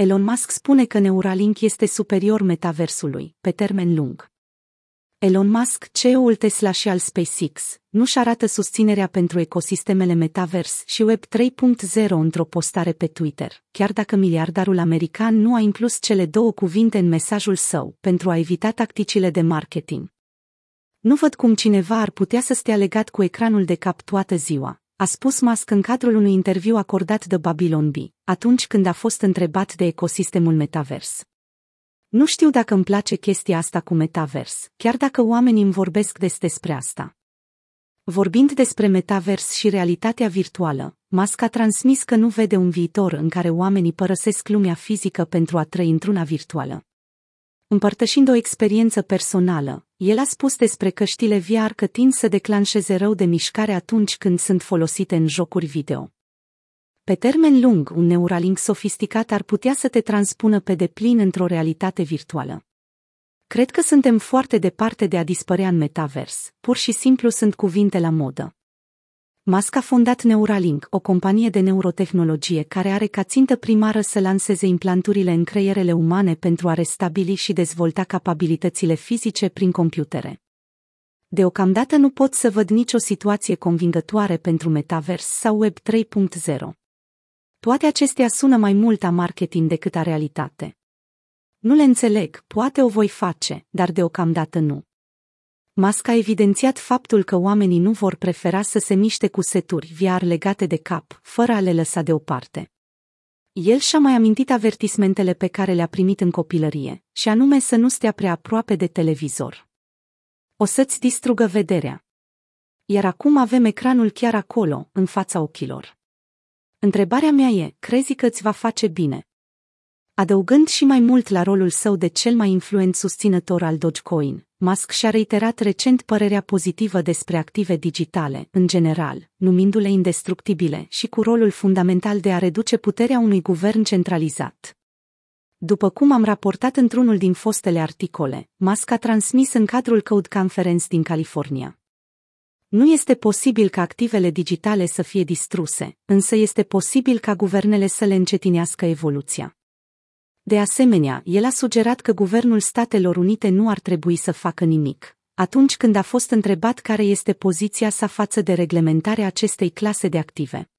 Elon Musk spune că Neuralink este superior metaversului, pe termen lung. Elon Musk, CEO-ul Tesla și al SpaceX, nu-și arată susținerea pentru ecosistemele metavers și Web 3.0 într-o postare pe Twitter, chiar dacă miliardarul american nu a inclus cele două cuvinte în mesajul său pentru a evita tacticile de marketing. Nu văd cum cineva ar putea să stea legat cu ecranul de cap toată ziua, a spus Musk în cadrul unui interviu acordat de Babylon Bee, atunci când a fost întrebat de ecosistemul metavers. Nu știu dacă îmi place chestia asta cu metavers, chiar dacă oamenii îmi vorbesc des despre asta. Vorbind despre metavers și realitatea virtuală, Musk a transmis că nu vede un viitor în care oamenii părăsesc lumea fizică pentru a trăi într-una virtuală. Împărtășind o experiență personală, el a spus despre căștile VR că tind să declanșeze rău de mișcare atunci când sunt folosite în jocuri video. Pe termen lung, un Neuralink sofisticat ar putea să te transpună pe deplin într-o realitate virtuală. Cred că suntem foarte departe de a dispărea în metavers, pur și simplu sunt cuvinte la modă. Musk a fondat Neuralink, o companie de neurotehnologie care are ca țintă primară să lanseze implanturile în creierele umane pentru a restabili și dezvolta capabilitățile fizice prin computere. Deocamdată nu pot să văd nicio situație convingătoare pentru metavers sau Web 3.0. Toate acestea sună mai mult a marketing decât a realitate. Nu le înțeleg, poate o voi face, dar deocamdată nu. Musk a evidențiat faptul că oamenii nu vor prefera să se miște cu seturi VR legate de cap, fără a le lăsa deoparte. El și-a mai amintit avertismentele pe care le-a primit în copilărie, și anume să nu stea prea aproape de televizor. O să-ți distrugă vederea. Iar acum avem ecranul chiar acolo, în fața ochilor. Întrebarea mea e, crezi că îți va face bine? Adăugând și mai mult la rolul său de cel mai influent susținător al Dogecoin, Musk și-a reiterat recent părerea pozitivă despre active digitale, în general, numindu-le indestructibile și cu rolul fundamental de a reduce puterea unui guvern centralizat. După cum am raportat într-unul din fostele articole, Musk a transmis în cadrul Code Conference din California. Nu este posibil ca activele digitale să fie distruse, însă este posibil ca guvernele să le încetinească evoluția. De asemenea, el a sugerat că Guvernul Statelor Unite nu ar trebui să facă nimic. Atunci când a fost întrebat care este poziția sa față de reglementarea acestei clase de active.